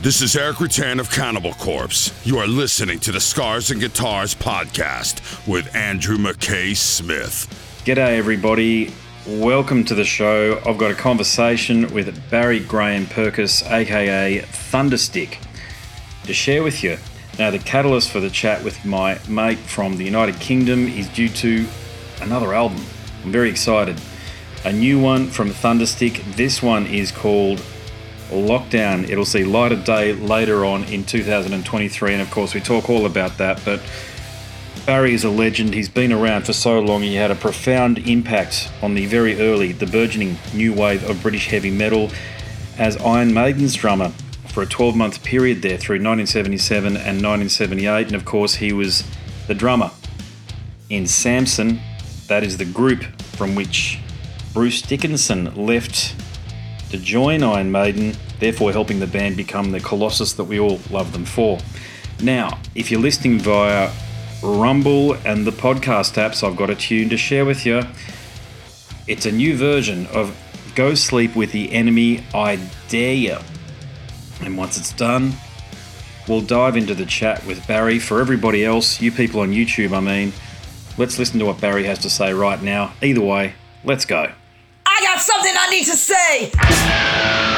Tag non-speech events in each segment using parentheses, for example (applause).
This is Erik Rutan of Cannibal Corpse. You are listening to the Scars and Guitars podcast with Andrew McKay Smith. G'day, everybody. Welcome to the show. I've got a conversation with Barry Graham Purkis, aka Thunderstick, to share with you. Now, the catalyst for the chat with my mate from the United Kingdom is due to another album. I'm very excited. A new one from Thunderstick. This one is called lockdown. It'll see light of day later on in 2023, and of course, we talk all about that. But Barry is a legend. He's been around for so long. He had a profound impact on the very early, the burgeoning new wave of British heavy metal as Iron Maiden's drummer for a 12 month period there through 1977 and 1978. And of course, he was the drummer in Samson. That is the group from which Bruce Dickinson left to join Iron Maiden, therefore helping the band become the colossus that we all love them for. Now, if you're listening via Rumble and the podcast apps, I've got a tune to share with you. It's a new version of Go Sleep with the Enemy, I Dare You. And once it's done, we'll dive into the chat with Barry. For everybody else, you people on YouTube, I mean, let's listen to what Barry has to say right now. Either way, let's go. I got something I need to say.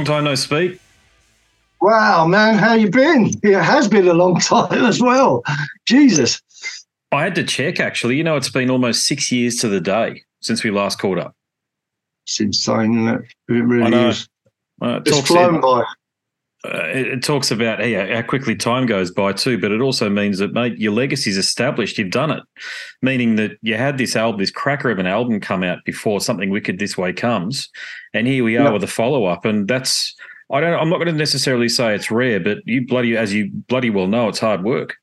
Long time no speak. Wow, man, how you been? It has been a long (laughs) time as well. Jesus. I had to check actually. You know, it's been almost six years to the day since we last caught up. It's insane, isn't it? It really I know. is. Uh, it, It's talks flown by. uh, it, it talks about hey, how quickly time goes by too, but it also means that mate, your legacy's established. You've done it, meaning that you had this album, this cracker of an album, come out before something wicked this way comes, and here we are with a follow up, and that's. I don't. I'm not going to necessarily say it's rare, but you bloody, as you bloody well know, it's hard work.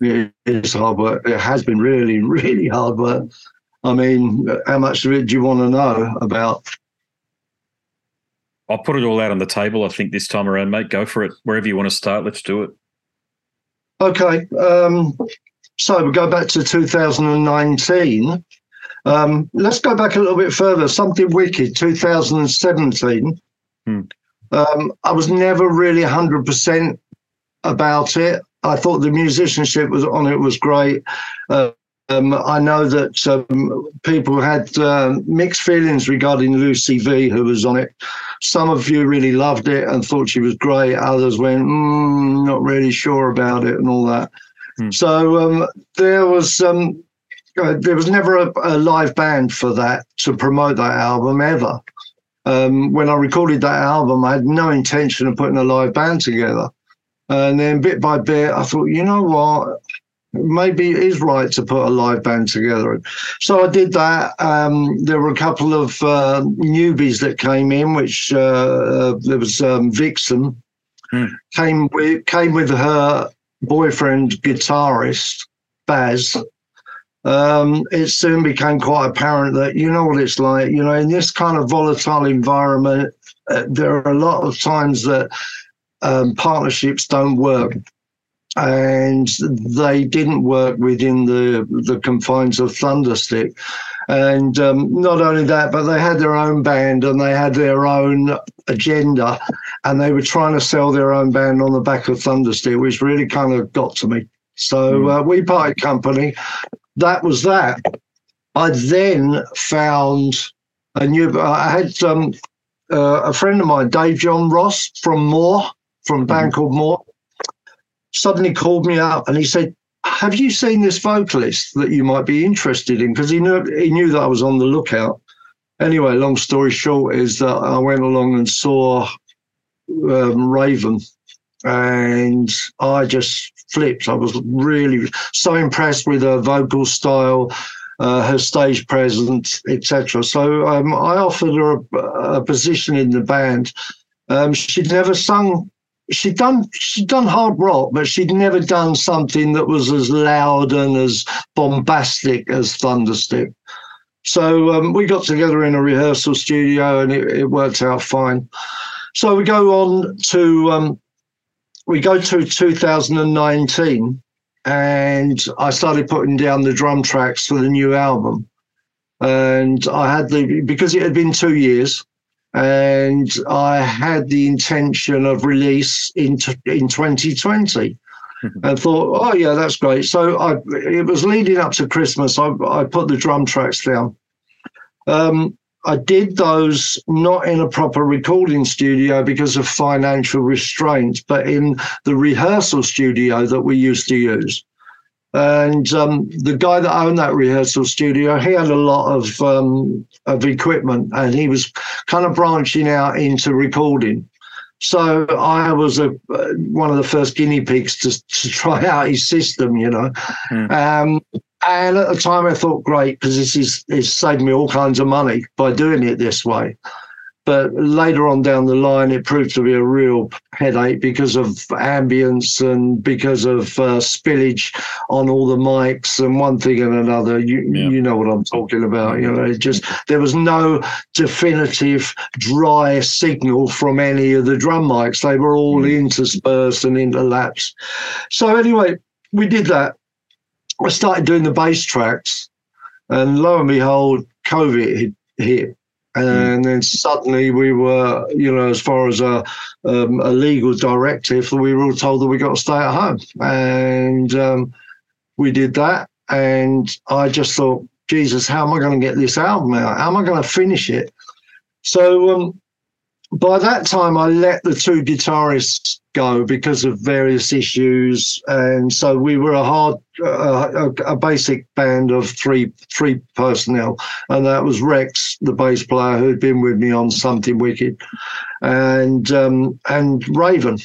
Yeah, It is hard work. It has been really, (laughs) really hard work. I mean, how much of it do you want to know about? I'll put it all out on the table. I think this time around, mate. Go for it. Wherever you want to start, let's do it. Okay. Um, so we go back to 2019. Um, let's go back a little bit further. Something wicked, 2017. Hmm. Um, I was never really 100% about it. I thought the musicianship was on it was great. Uh, um, I know that um, people had uh, mixed feelings regarding Lucie V, who was on it. Some of you really loved it and thought she was great. Others went, mm, not really sure about it and all that. Hmm. So um, there was um, uh, there was never a, a live band for that to promote that album ever. Um, when I recorded that album, I had no intention of putting a live band together. And then bit by bit, I thought, you know what? Maybe it is right to put a live band together. So I did that. Um, there were a couple of uh, newbies that came in, which uh, uh, there was um, Vixen Hmm. came with came with her boyfriend guitarist Baz. Um, it soon became quite apparent that you know what it's like. You know, in this kind of volatile environment, uh, there are a lot of times that um, partnerships don't work and they didn't work within the the confines of Thunderstick. And um, not only that, but they had their own band and they had their own agenda, and they were trying to sell their own band on the back of Thunderstick, which really kind of got to me. So uh, we parted company. That was that. I then found a new. I had um, uh, a friend of mine, Dave John Ross from Moore, from a band called Moore suddenly called me up and he said, "Have you seen this vocalist that you might be interested in?" Because he knew he knew that I was on the lookout. Anyway, long story short is that I went along and saw um, Raven, and I just flipped. I was really so impressed with her vocal style. Uh, her stage presence, etc. So um, I offered her a, a position in the band. Um, she'd never sung she'd done she'd done hard rock, but she'd never done something that was as loud and as bombastic as Thunderstick. So um, we got together in a rehearsal studio, and it, it worked out fine. So we go on to um, we go to 2019, and I started putting down the drum tracks for the new album. And I had the because it had been two years, and I had the intention of release in t- in 2020. (laughs) and thought, oh yeah, that's great. So I, it was leading up to Christmas. I, I put the drum tracks down. Um, I did those not in a proper recording studio because of financial restraints, but in the rehearsal studio that we used to use. And um, the guy that owned that rehearsal studio, he had a lot of um, of equipment, and he was kind of branching out into recording. So I was a uh, one of the first guinea pigs to, to (laughs) try out his system, you know. Hmm. Um, and at the time, I thought, great, because this is it's saved me all kinds of money by doing it this way. But later on down the line, it proved to be a real headache because of ambience and because of uh, spillage on all the mics and one thing and another. You Yeah. you know what I'm talking about. You know, it just there was no definitive dry signal from any of the drum mics. They were all interspersed and interlapsed. So anyway, we did that. I started doing the bass tracks, and lo and behold, COVID hit. And then suddenly we were, you know, as far as a, um, a legal directive, we were all told that we got to stay at home. And um, we did that. And I just thought, Jesus, how am I going to get this album out? How am I going to finish it? So um, by that time, I let the two guitarists go because of various issues, and so we were a hard, uh, a, a, basic band of three three personnel, and that was Rex, the bass player, who'd been with me on Something Wicked, and um, and Raven.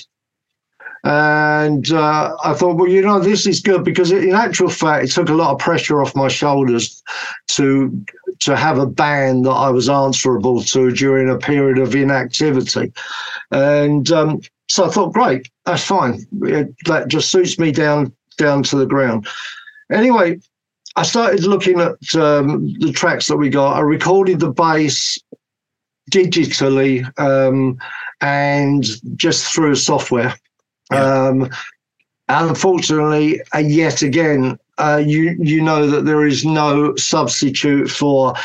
And uh, I thought, well, you know, this is good because in actual fact, it took a lot of pressure off my shoulders to to have a band that I was answerable to during a period of inactivity. And um, so I thought, great, that's fine. It, that just suits me down down to the ground. Anyway, I started looking at um, the tracks that we got. I recorded the bass digitally um, and just through software. Yeah. Um, unfortunately, uh, yet again, uh, you you know that there is no substitute for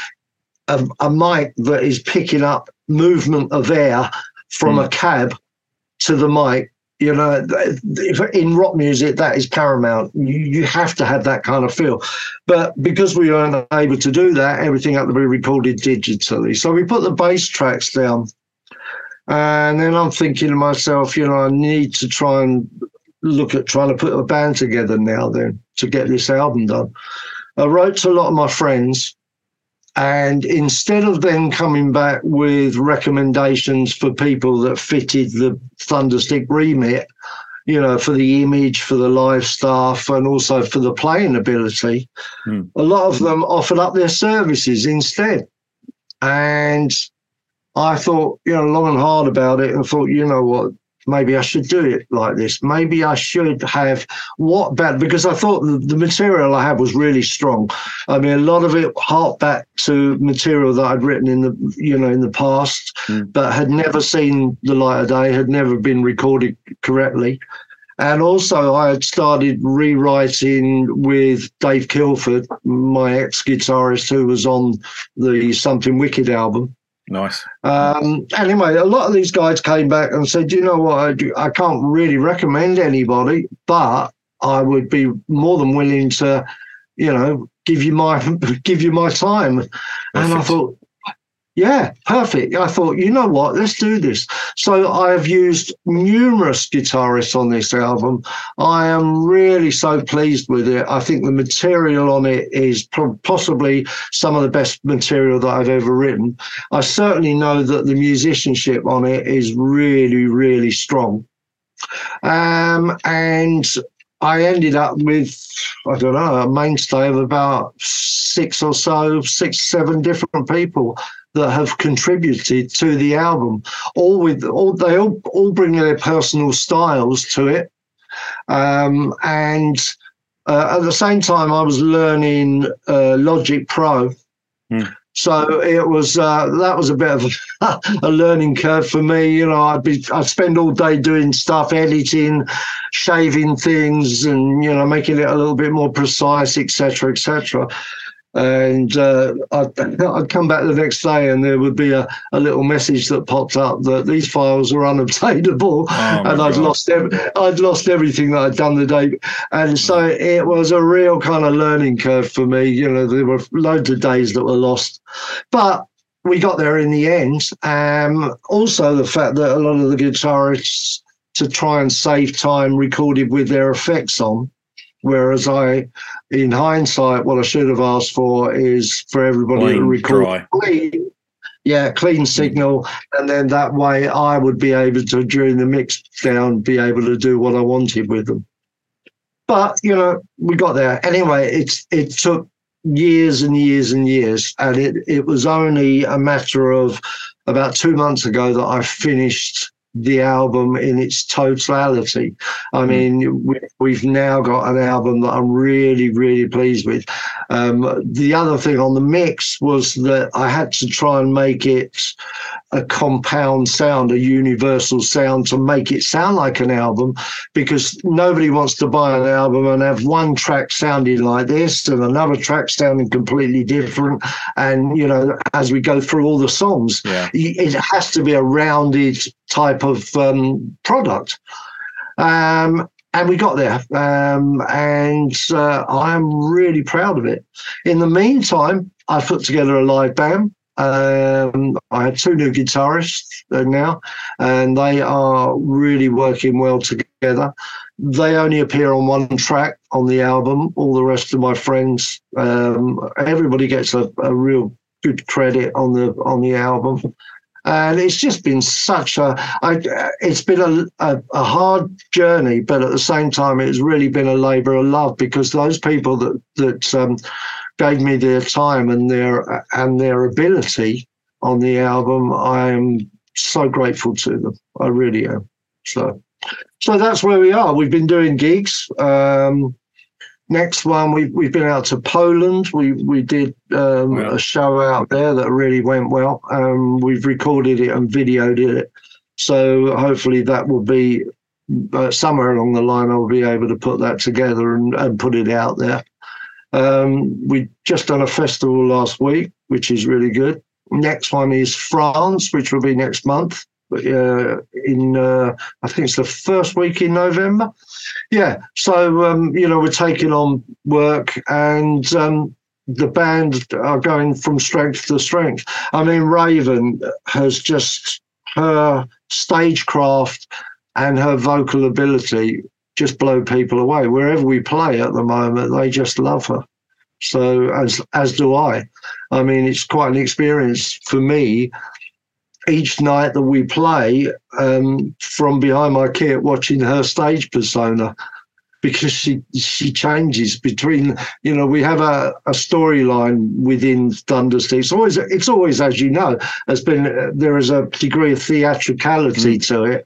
a, a mic that is picking up movement of air from mm. a cab to the mic. You know, in rock music, that is paramount. You, you have to have that kind of feel. But because we weren't able to do that, everything had to be recorded digitally. So we put the bass tracks down. And then I'm thinking to myself, you know, I need to try and look at trying to put a band together now then to get this album done. I wrote to a lot of my friends, and instead of them coming back with recommendations for people that fitted the Thunderstick remit, you know, for the image, for the live staff, and also for the playing ability, mm. a lot of them offered up their services instead. And I thought, you know, long and hard about it and thought, you know what, maybe I should do it like this. Maybe I should have what better because I thought the, the, material I had was really strong. I mean, a lot of it harked back to material that I'd written in the you know in the past, mm. but had never seen the light of day, had never been recorded correctly. And also, I had started rewriting with Dave Kilford, my ex guitarist, who was on the Something Wicked album. Nice. Um, anyway, a lot of these guys came back and said, you know what, I, do, I can't really recommend anybody, but I would be more than willing to, you know, give you my (laughs) give you my time. Perfect. And I thought, yeah, perfect. I thought, you know what, let's do this. So I've used numerous guitarists on this album. I am really so pleased with it. I think the material on it is possibly some of the best material that I've ever written. I certainly know that the musicianship on it is really, really strong. Um, and I ended up with, I don't know, a mainstay of about six or so, six, seven different people that have contributed to the album. All with all they all all bring their personal styles to it, um, and uh, at the same time, I was learning uh, Logic Pro. Mm. So it was uh, that was a bit of a, (laughs) a, learning curve for me. You know, I'd be I'd spend all day doing stuff, editing, shaving things, and you know, making it a little bit more precise, etc., etc and uh, I'd, (laughs) I'd, come back the next day and there would be a, a little message that popped up that these files were unobtainable. Oh and I'd God. lost I'd lost everything that I'd done the day and so it was a real kind of learning curve for me. You know there were loads of days that were lost. But we got there in the end. Um, also the fact that a lot of the guitarists to try and save time recorded with their effects on Whereas I, in hindsight, what I should have asked for is for everybody clean, to record clean, yeah, clean mm. signal, and then that way I would be able to during the mix down be able to do what I wanted with them. But you know, we got there anyway. It's it took years and years and years, and it it was only a matter of about two months ago that I finished the album in its totality. I hmm. mean, we, have now got an album that I'm really, really pleased with. Um, the other thing on the mix was that I had to try and make it a compound sound, a universal sound to make it sound like an album because nobody wants to buy an album and have one track sounding like this and another track sounding completely different. And, you know, as we go through all the songs, yeah. it has to be a rounded type of um, product. Um, and we got there, um, and uh, I'm really proud of it. In the meantime, I put together a live band. Um, I had two new guitarists uh, now, and they are really working well together. They only appear on one track on the album. All the rest of my friends, um, everybody gets a, a real good credit on the on the album and it's just been such a I, it's been a, a, a, hard journey but at the same time it's really been a labor of love because those people that that um, gave me their time and their and their ability on the album i am so grateful to them. I really am. So so that's where we are. We've been doing gigs um, Next one, we've we've been out to Poland. We we did um, a show out there that really went well. Um, we've recorded it and videoed it, so hopefully that will be uh, somewhere along the line. I'll be able to put that together and, and put it out there. Um, we just done a festival last week, which is really good. Next one is France, which will be next month uh, in uh, I think it's the first week in November. Yeah, so um, you know we're taking on work and. Um, the band are going from strength to strength. I mean, Raven has just her stagecraft and her vocal ability just blow people away. Wherever we play at the moment, they just love her. So as as do I. I mean, it's quite an experience for me each night that we play um, from behind my kit watching her stage persona because she she changes between you know we have a, a storyline within Thunderstick. It's always it's always as you know has been uh, there is a degree of theatricality mm. to it.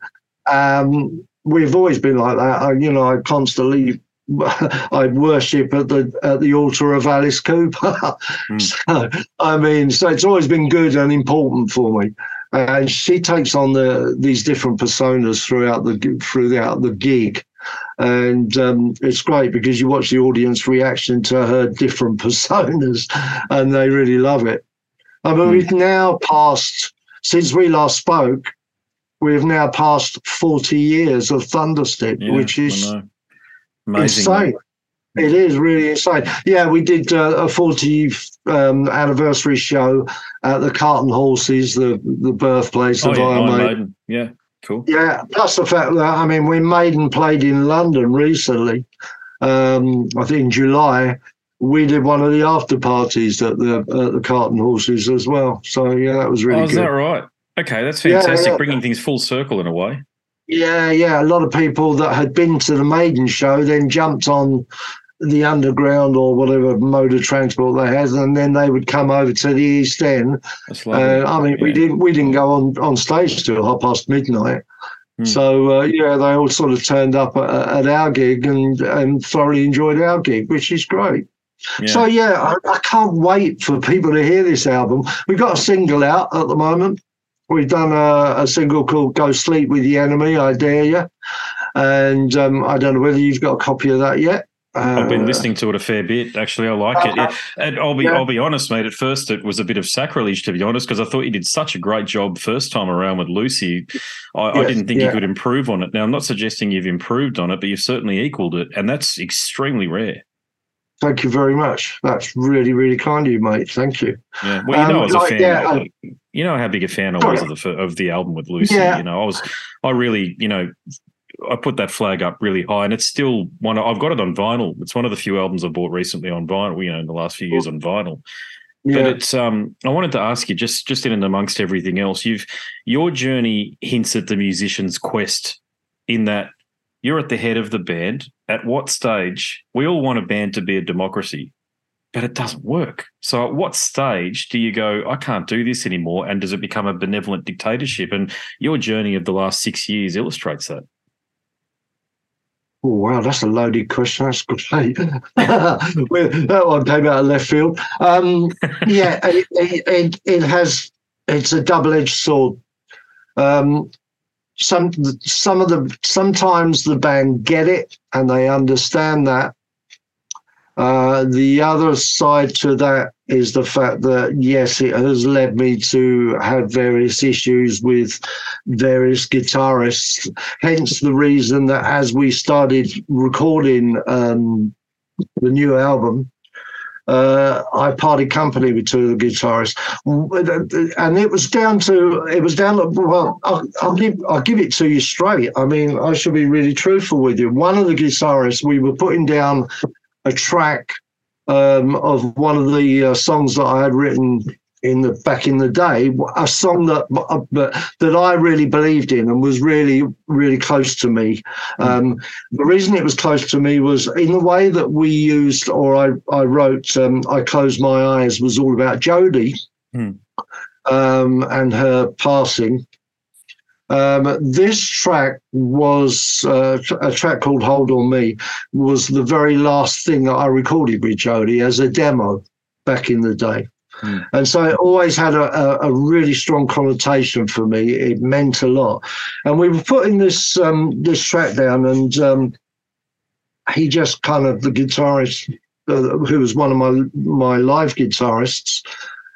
Um, we've always been like that. I, you know, I constantly (laughs) I worship at the at the altar of Alice Cooper. (laughs) mm. So I mean, so it's always been good and important for me and she takes on the these different personas throughout the throughout the gig. And um, it's great because you watch the audience reaction to her different (laughs) personas and they really love it. I mean mm. we've now passed since we last spoke we've now passed 40 years of thunderstick yeah, which is insane it is really exciting. Yeah, we did uh, a 40th um, anniversary show at the Cart and Horses, the the birthplace oh, of yeah, Iron Maiden. Maiden. Yeah, cool. Yeah, plus the fact that I mean, when Maiden played in London recently, um, I think in July, we did one of the after parties at the at the Cart and Horses as well. So yeah, that was really. Oh, is good. that right? Okay, that's fantastic. Yeah, yeah. Bringing things full circle in a way. Yeah, yeah. A lot of people that had been to the Maiden show then jumped on the underground or whatever mode of transport they had, and then they would come over to the East End. Uh, I mean, yeah. we didn't we didn't go on on stage till half past midnight. Hmm. So uh, yeah, they all sort of turned up at, at, our gig and and thoroughly enjoyed our gig, which is great. Yeah. So yeah, I, I can't wait for people to hear this album. We've got a single out at the moment. We've done a, a single called "Go Sleep with the Enemy." I dare you, and um, I don't know whether you've got a copy of that yet. I've been uh, listening to it a fair bit. Actually, I like it. (laughs) And I'll be yeah. I'll be honest, mate. At first, it was a bit of sacrilege, to be honest, because I thought you did such a great job first time around with Lucie. I, yes, I didn't think yeah. you could improve on it. Now, I'm not suggesting you've improved on it, but you've certainly equaled it, and that's extremely rare. Thank you very much. That's really, really kind of you, mate. Thank you. Yeah. Well, you know, um, as a like, fan, yeah, you know how big a fan I was of the of the album with Lucie. Yeah. You know, I was, I really, you know, I put that flag up really high, and it's still one. I've got it on vinyl. It's one of the few albums I bought recently on vinyl. You know, in the last few years on vinyl. Yeah. But it's. Um, I wanted to ask you just just in and amongst everything else, you've your journey hints at the musician's quest, in that you're at the head of the band. At what stage we all want a band to be a democracy, but it doesn't work. So at what stage do you go, I can't do this anymore? And does it become a benevolent dictatorship? And your journey of the last six years illustrates that. Oh, wow, that's a loaded question. That's great. (laughs) that one came out of left field. Um, (laughs) yeah, it, it, it, has, it's a double edged sword. Um, some, some of the, sometimes the band get it and they understand that. Uh, the other side to that is the fact that yes, it has led me to have various issues with various guitarists. Hence the reason that as we started recording um, the new album, uh, I parted company with two of the guitarists, and it was down to it was down to well, I'll, I'll give I'll give it to you straight. I mean, I should be really truthful with you. One of the guitarists, we were putting down a track um, of one of the uh, songs that I had written in the back in the day, a song that that I really believed in and was really really close to me. Mm. Um, the reason it was close to me was in the way that we used, or I I wrote, um, I closed my eyes was all about Jody mm. um, and her passing. Um, this track was uh, a track called "Hold on Me." Was the very last thing that I recorded with Jody as a demo back in the day. Mm. And so it always had a, a, a, really strong connotation for me. It meant a lot. And we were putting this um, this track down, and um, he just kind of the guitarist uh, who was one of my my live guitarists.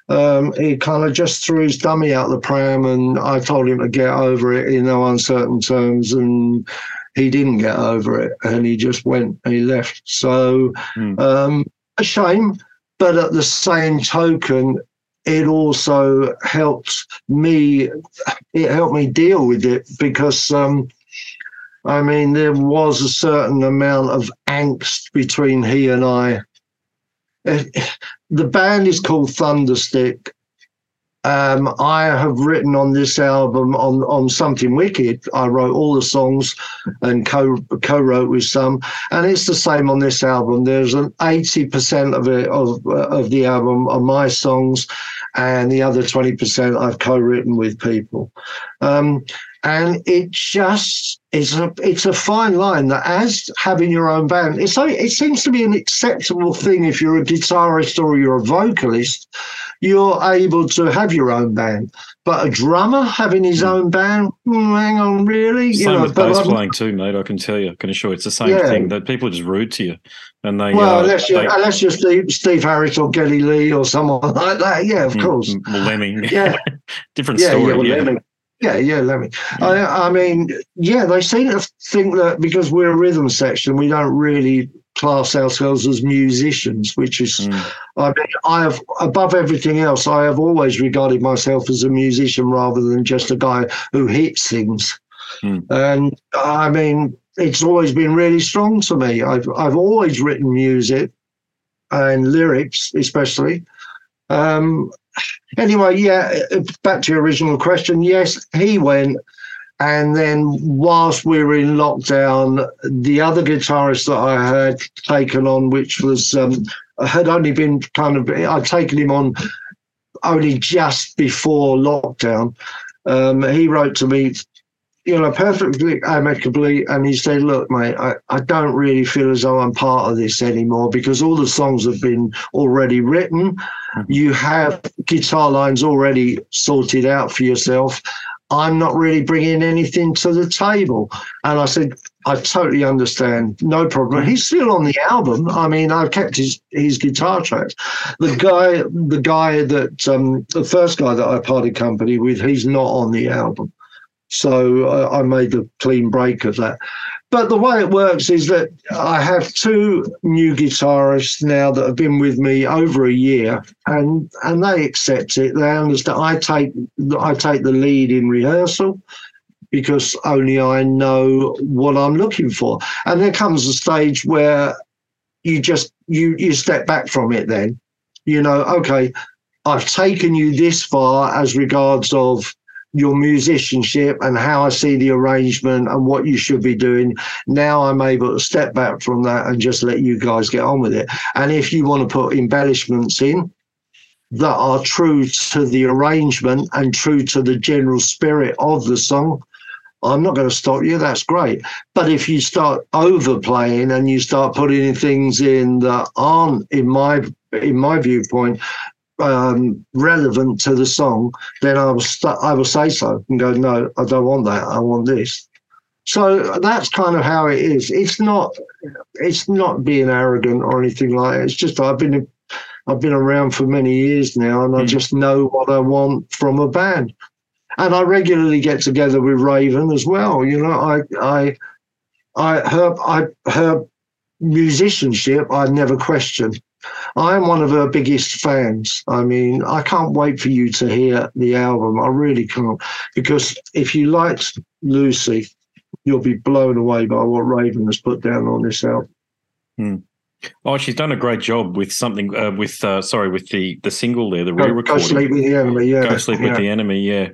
Um, he kind of just threw his dummy out the pram, and I told him to get over it in no uncertain terms, and he didn't get over it, and he just went and he left. So mm. um, a shame but at the same token, it also helped me. It helped me deal with it because, um, I mean, there was a certain amount of angst between he and I. The band is called Thunderstick, um, I have written on this album on on something wicked. I wrote all the songs and co co wrote with some, and it's the same on this album. There's an eighty percent of it of of the album are my songs, and the other twenty percent I've co written with people. Um, and it just is a it's a fine line that as having your own band it's like, it seems to be an acceptable thing if you're a guitarist or you're a vocalist you're able to have your own band but a drummer having his hmm. own band hmm, hang on really same you know, with bass playing too mate i can tell you i can assure you it's the same yeah. thing that people are just rude to you and they well uh, unless, you're, they, unless you're Steve, Steve Harris or Geddy Lee or someone (laughs) like that yeah of hmm, course well, Lemmy yeah (laughs) different story yeah, well, yeah. Yeah, yeah, let me. I, I mean, yeah, they seem to think that because we're a rhythm section, we don't really class ourselves as musicians, which is, mm. I mean, I have, above everything else, I have always regarded myself as a musician rather than just a guy who hits things. Mm. And I mean, it's always been really strong to me. I've, I've always written music and lyrics, especially. Um, anyway, yeah, back to your original question. Yes, he went. And then, whilst we were in lockdown, the other guitarist that I had taken on, which was um, had only been kind of, I'd taken him on only just before lockdown. Um, he wrote to me you know, perfectly amicably. And he said, Look, mate, I, I don't really feel as though I'm part of this anymore because all the songs have been already written. Mm-hmm. You have guitar lines already sorted out for yourself. I'm not really bringing anything to the table. And I said, I totally understand. No problem. He's still on the album. I mean, I've kept his his guitar tracks. The guy, the guy that um, the first guy that I parted company with, he's not on the album. So I, I made the clean break of that. But the way it works is that I have two new guitarists now that have been with me over a year, and and they accept it. They understand. I take I take the lead in rehearsal because only I know what I'm looking for. And there comes a stage where you just you you step back from it. Then you know, okay, I've taken you this far as regards of your musicianship and how I see the arrangement and what you should be doing. Now I'm able to step back from that and just let you guys get on with it. And if you want to put embellishments in that are true to the arrangement and true to the general spirit of the song, I'm not going to stop you. That's great. But if you start overplaying and you start putting things in that aren't, in my in my viewpoint, um, relevant to the song, then I will st- I will say so and go, no, I don't want that. I want this. So that's kind of how it is. It's not it's not being arrogant or anything like it. It's just I've been I've been around for many years now, and I Mm. just know what I want from a band. And I regularly get together with Raven as well. You know, I I I her I her musicianship I never question. I am one of her biggest fans. I mean, I can't wait for you to hear the album. I really can't. Because if you liked Lucie, you'll be blown away by what Raven has put down on this album. Oh, she's done a great job with something uh, with uh, sorry with the the single there, the go re-recording. Go sleep with the enemy, yeah. Go sleep yeah. with the enemy. Yeah,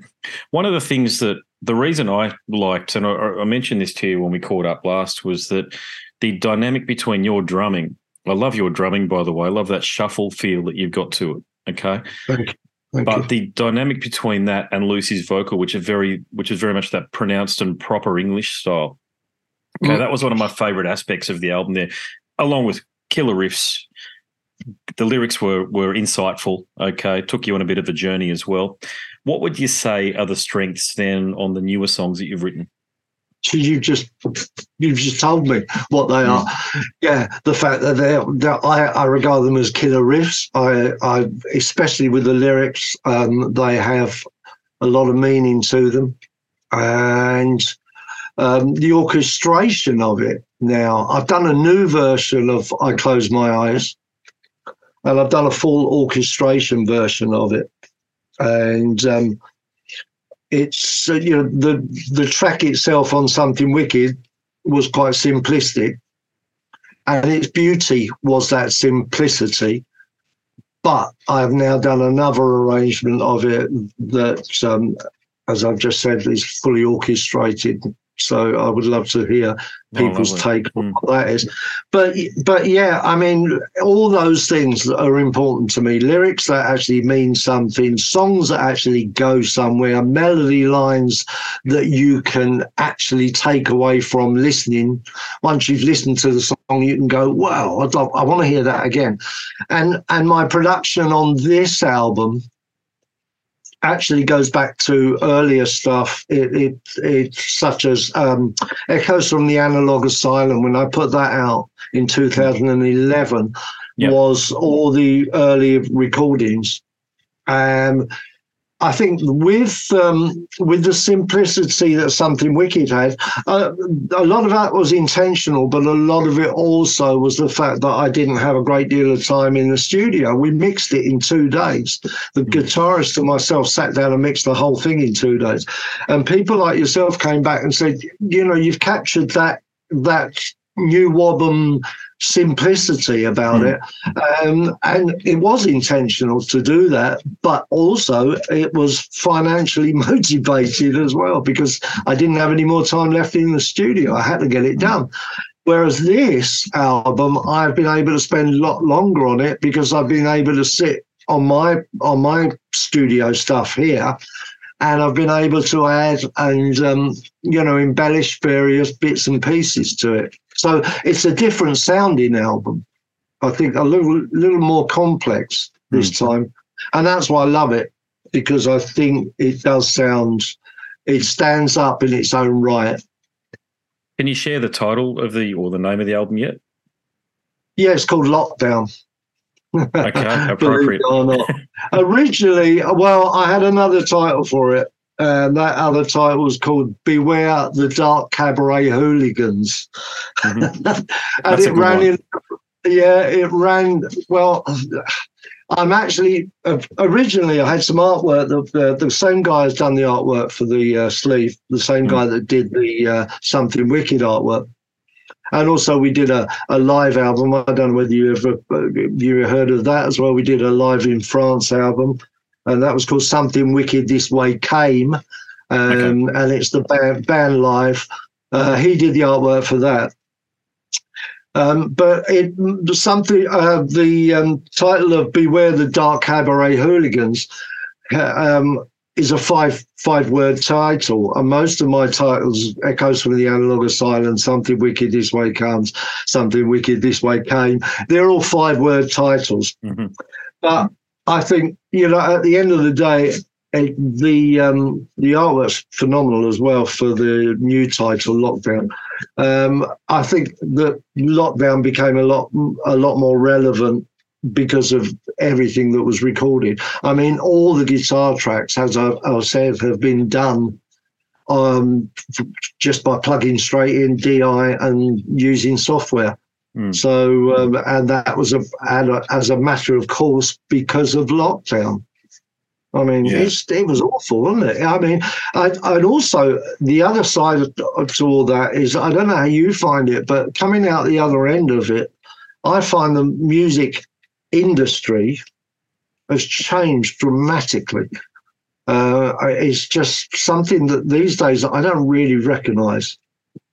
one of the things that the reason I liked, and I, I mentioned this to you when we caught up last, was that the dynamic between your drumming. I love your drumming, by the way. I love that shuffle feel that you've got to it. Okay, Thank you. Thank but you. the dynamic between that and Lucie's vocal, which are very, which is very much that pronounced and proper English style. Okay, Mm. that was one of my favorite aspects of the album there, along with killer riffs. The lyrics were were insightful. Okay, took you on a bit of a journey as well. What would you say are the strengths then on the newer songs that you've written? So you just you've just told me what they are. Yeah, the fact that they're I, I regard them as killer riffs. I, I especially with the lyrics, um, they have a lot of meaning to them, and um, the orchestration of it. Now I've done a new version of "I Close My Eyes," and I've done a full orchestration version of it, and. Um, it's uh, you know the the track itself on something wicked was quite simplistic. And its beauty was that simplicity. But i've now done another arrangement of it that um, as i've just said is fully orchestrated so i would love to hear oh, people's lovely. take on hmm. what that is. But but yeah i mean all those things that are important to me lyrics that actually mean something songs that actually go somewhere melody lines that you can actually take away from listening. Once you've listened to the song you can go wow i, I want to hear that again. And and my production on this album actually goes back to earlier stuff. It, it it's such as um echoes from the analog asylum. When i put that out in 2011 Yep. was all the early recordings. Um I think with um, with the simplicity that something wicked had, uh, a lot of that was intentional, but a lot of it also was the fact that I didn't have a great deal of time in the studio. We mixed it in two days. The guitarist and myself sat down and mixed the whole thing in two days. And people like yourself came back and said, you know, you've captured that that new Wobham simplicity about Mm. it. Um, and it was intentional to do that, but also it was financially (laughs) motivated as well because I didn't have any more time left in the studio. I had to get it done. Whereas this album, I've been able to spend a lot longer on it because I've been able to sit on my on my studio stuff here, and I've been able to add and um, you know embellish various bits and pieces to it. So it's a different sounding album. I think a little little more complex this hmm. time, and that's why I love it because I think it does sound. It stands up in its own right. Can you share the title of the or the name of the album yet? Yeah, it's called Lockdown. Okay, (laughs) appropriate. or not. Originally, well, I had another title for it. And that other title was called Beware the Dark Cabaret Hooligans. Mhm. (laughs) and it ran one. in, yeah, it ran, well, I'm actually, uh, originally I had some artwork. The, the, the same guy has done the artwork for the uh, sleeve, the same Mm. guy that did the uh, Something Wicked artwork. And also, we did a, a live album. I don't know whether you ever uh, you heard of that as well. We did a live in France album, and that was called Something Wicked This Way Came, um, and it's the band, band live. Uh, he did the artwork for that. Um, but it something uh, the um, title of "Beware the Dark Cabaret Hooligans" uh, um, is a five five word title, and most of my titles echoes from the analog asylum. Something wicked this way comes. Something wicked this way came. They're all five word titles. Mhm. But I think you know at the end of the day, it, the um, the artwork's phenomenal as well for the new title Lockdown. Um, I think that Lockdown became a lot a lot more relevant because of everything that was recorded. I mean, all the guitar tracks, as I, I said, have been done um, just by plugging straight in DI and using software. Mm. So, um, and that was a, and as a matter of course because of lockdown. I mean, Yeah. it's, it was awful, wasn't it? I mean, I'd, I'd also, the other side of, to all that is, I don't know how you find it, but coming out the other end of it, I find the music industry has changed dramatically. Uh, it's just something that these days I don't really recognize.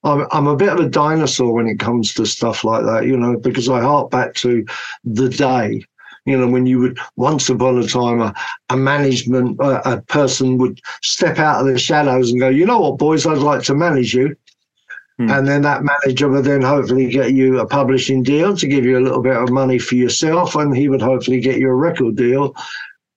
I'm, I'm a bit of a dinosaur when it comes to stuff like that, you know, because I hark back to the day, you know, when you would once upon a time a, a management a, a person would step out of the shadows and go, you know what, boys, I'd like to manage you. Hmm. And then that manager would then hopefully get you a publishing deal to give you a little bit of money for yourself, and he would hopefully get you a record deal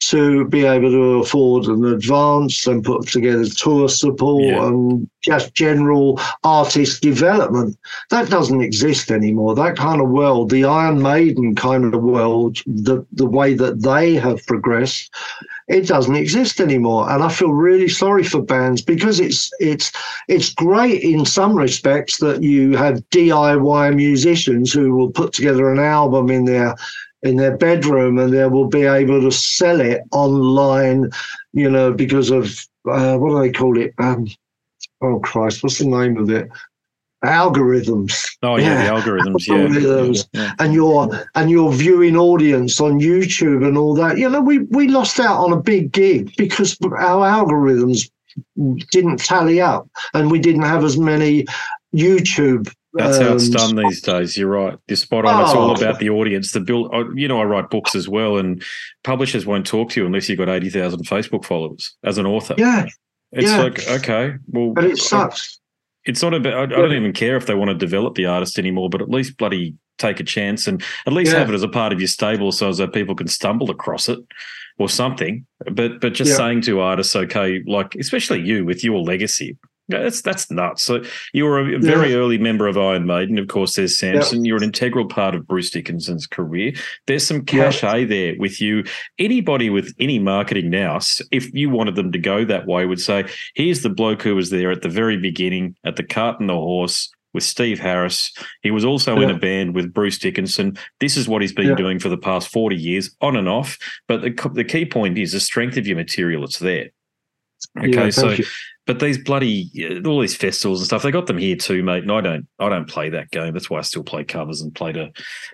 to be able to afford an advance and put together tour support Yeah. and just general artist development. That doesn't exist anymore. That kind of world, the Iron Maiden kind of world, the the way that they have progressed, it doesn't exist anymore. And I feel really sorry for bands because it's it's it's great in some respects that you have DIY musicians who will put together an album in their in their bedroom and they will be able to sell it online, you know, because of uh, what do they call it? Um, oh Christ, what's the name of it? Algorithms. Oh yeah, Yeah. the algorithms. Yeah. Algorithms. yeah. and your and your viewing audience on YouTube and all that. You know, we we lost out on a big gig because our algorithms didn't tally up, and we didn't have as many YouTube. That's how it's um, done these days. You're right. You're spot on. It's all Oh. about the audience. The build. You know, I write books as well, and publishers won't talk to you unless you've got eighty thousand Facebook followers as an author. Yeah, it's yeah. like okay, well, but it sucks. it's not about. I, I don't even care if they want to develop the artist anymore, but at least bloody take a chance and at least Yeah. have it as a part of your stable, so as that people can stumble across it or something. But but just Yeah. saying to artists, okay, like especially you with your legacy. Yeah, That's that's nuts. So you were a very early member of Iron Maiden. Of course, there's Samson. You're an integral part of Bruce Dickinson's career. There's some Yeah. cachet there with you. Anybody with any marketing now, if you wanted them to go that way, would say, "Here's the bloke who was there at the very beginning at the Cart and the Horse." With Steve Harris. He was also in a band with Bruce Dickinson. This is what he's been Yeah. doing for the past 40 years, on and off. But the, the key point is the strength of your material, it's there. Okay, Yeah, so you. But these bloody uh, all these festivals and stuff, they got them here too, mate. And I don't, I don't play that game. That's why I still play covers and play to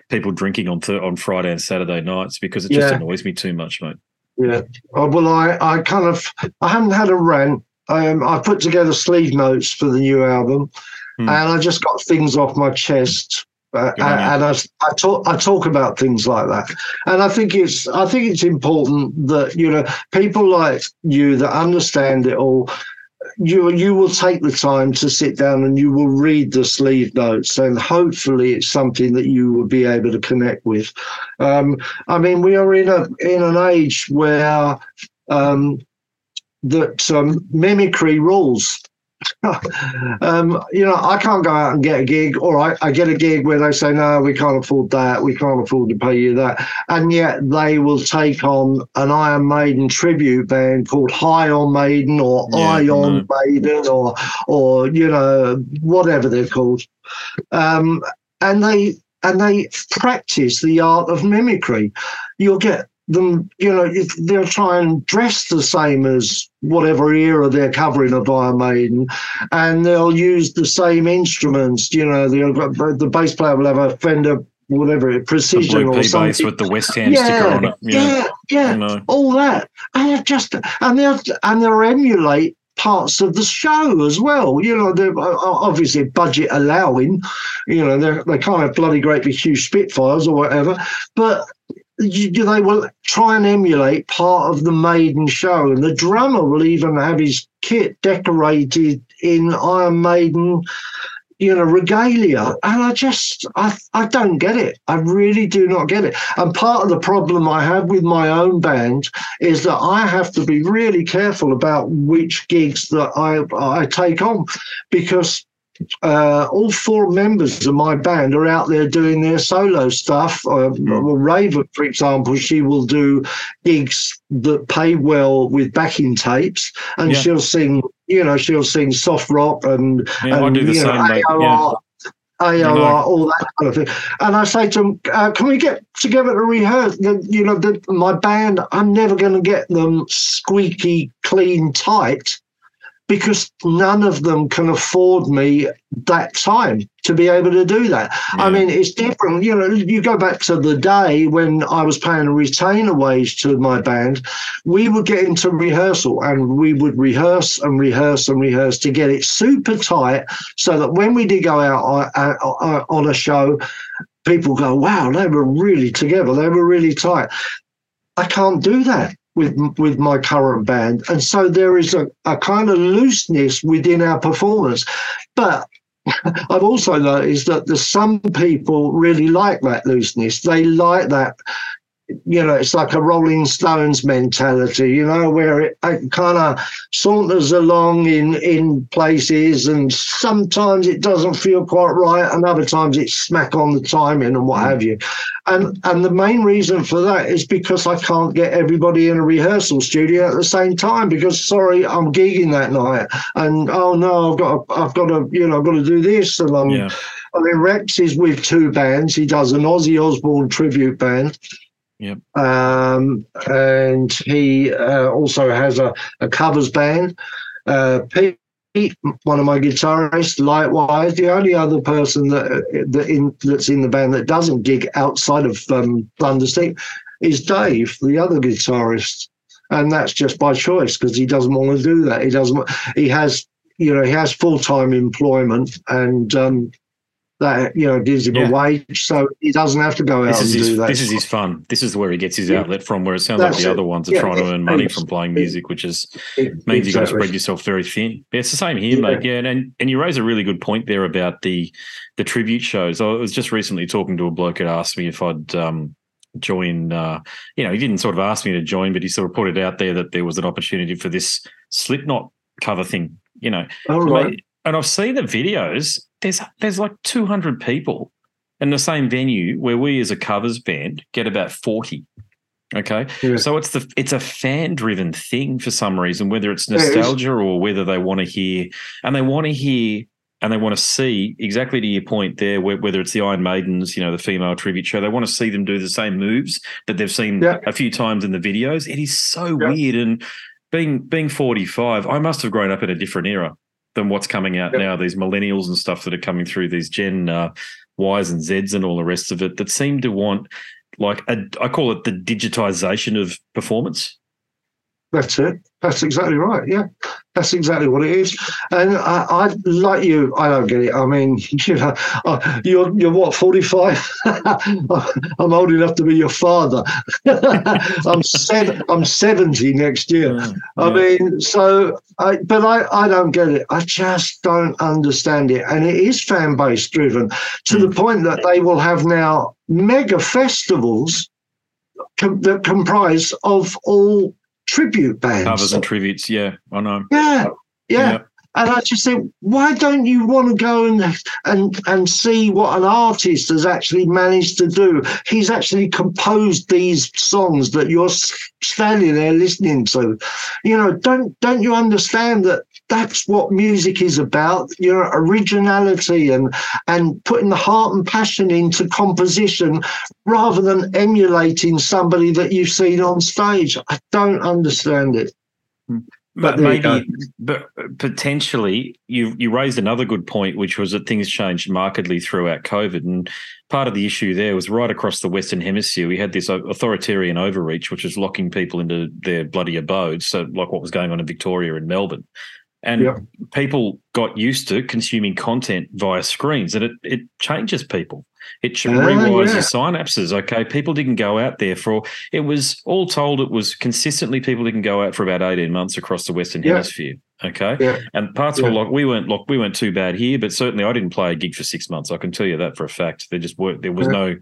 people drinking on th- on Friday and Saturday nights because it just Yeah. annoys me too much, mate. Yeah. Oh, well, I, I kind of, I haven't had a rant. Um, I put together sleeve notes for the new album, Hmm. and I just got things off my chest. Uh, Good on you. and I, I talk, I talk about things like that, and I think it's, I think it's important that you know people like you that understand it all. You you will take the time to sit down and you will read the sleeve notes, and hopefully it's something that you will be able to connect with. Um, I mean, we are in a in an age where um, that um, mimicry rules. (laughs) um, you know, I can't go out and get a gig, or I, I get a gig where they say, "No, we can't afford that. We can't afford to pay you that," and yet they will take on an Iron Maiden tribute band called High on Maiden or Yeah, Ion Maiden or or you know whatever they're called, um, and they and they practice the art of mimicry. You'll get them, you know, if they'll try and dress the same as whatever era they're covering of Iron Maiden, and they'll use the same instruments. You know, they'll the bass player will have a Fender, whatever, The precision or P bass something. with the West Ham sticker on it. yeah, yeah, know. all that, and they're just and they'll and they'll emulate parts of the show as well. You know, they're uh, obviously budget allowing. You know, they're they can't have bloody great big huge Spitfires or whatever, but they will try and emulate part of the maiden show, and the drummer will even have his kit decorated in Iron Maiden you know, regalia. And I just, I, I don't get it. I really do not get it. And part of the problem I have with my own band is that I have to be really careful about which gigs that I, I take on because uh, all four members of my band are out there doing their solo stuff. Uh, well, Raven, for example, she will do gigs that pay well with backing tapes, and Yeah. she'll sing. You know, she'll sing soft rock and, Yeah, and you know. AOR, AOR, know. all that kind of thing. And I say to them, uh, "Can we get together to rehearse?" The- You know, the, my band. I'm never going to get them squeaky clean tight because none of them can afford me that time to be able to do that. I mean, it's different. You know, you go back to the day when I was paying a retainer wage to my band, we would get into rehearsal and we would rehearse and rehearse and rehearse to get it super tight so that when we did go out on, on- on a show, people go, wow, they were really together. They were really tight. I can't do that with with my current band, and so there is a, a kind of looseness within our performance. But (laughs) I've also noticed that some people really like that looseness. They like that. You know, it's like a Rolling Stones mentality, you know, where it, it kind of saunters along in in places, and sometimes it doesn't feel quite right, and other times it's smack on the timing and what mm. have you. And and the main reason for that is because I can't get everybody in a rehearsal studio at the same time because sorry, I'm gigging that night, and oh no, I've got to, I've got to you know I've got to do this, and I'm Yeah. I mean Rex is with two bands. He does an Ozzy Osbourne tribute band. Um, and he uh, also has a, a covers band. Uh, Pete, one of my guitarists, likewise, the only other person that, that in, that's in the band that doesn't gig outside of um, Thunderstick is Dave, the other guitarist, and that's just by choice because he doesn't want to do that. He doesn't. He has, you know, he has full time employment, and um, that you know gives him Yeah. a wage, so he doesn't have to go out This is and his do that. this is his fun. This is where he gets his Yeah. outlet from. Where it sounds like the it. other ones are Yeah, trying to earn money from playing music, which is means you got to spread yourself very thin. Yeah, it's the same here, mate. Yeah, and, and you raise a really good point there about the the tribute shows. I was just recently talking to a bloke that asked me if I'd um, join. Uh, you know, he didn't sort of ask me to join, but he sort of put it out there that there was an opportunity for this Slipknot cover thing. You know, All right. And I've seen the videos. There's there's like 200 people in the same venue where we as a covers band get about 40. Okay, Yeah. so it's the it's a fan driven thing for some reason, whether it's Yeah, it is. nostalgia or whether they want to hear and they want to hear and they want to see exactly to your point there, whether it's the Iron Maidens, you know, the female tribute show, they want to see them do the same moves that they've seen Yeah. a few times in the videos. It is so Yeah. weird and being being 45, I must have grown up in a different era than what's coming out Yeah. now. These millennials and stuff that are coming through, these Gen uh, Ys and Zs and all the rest of it, that seem to want like a, I call it the digitization of performance. That's it. That's exactly right. Yeah, that's exactly what it is. And I, I like you. I don't get it. I mean, (laughs) you know, uh, you're you're what forty five. (laughs) I'm old enough to be your father. (laughs) I'm seven. I'm seventy next year. I mean, so I, but I, I don't get it. I just don't understand it. And it is fan base driven to the point that they will have now mega festivals com- that comprise of all tribute bands. covers and tributes. Yeah, I know. yeah, yeah. Yeah. And I just think, why don't you want to go and and and see what an artist has actually managed to do? He's actually composed these songs that you're standing there listening to. You know, don't don't you understand that that's what music is about? your originality and and putting the heart and passion into composition rather than emulating somebody that you've seen on stage. I don't understand it. Hmm. But But maybe, but potentially, you you raised another good point, which was that things changed markedly throughout COVID, and part of the issue there was right across the Western Hemisphere, we had this authoritarian overreach, which was locking people into their bloody abodes. So, like what was going on in Victoria and Melbourne, And Yep. people got used to consuming content via screens, and it, it changes people. It ch- Ah, rewires yeah. your synapses. Okay, people didn't go out there for. It was all told. It was consistently people didn't go out for about eighteen months across the Western Yeah. Hemisphere. Okay, Yeah. and parts were Yeah. like we weren't like we weren't too bad here, but certainly I didn't play a gig for six months. I can tell you that for a fact. There just weren't. There was no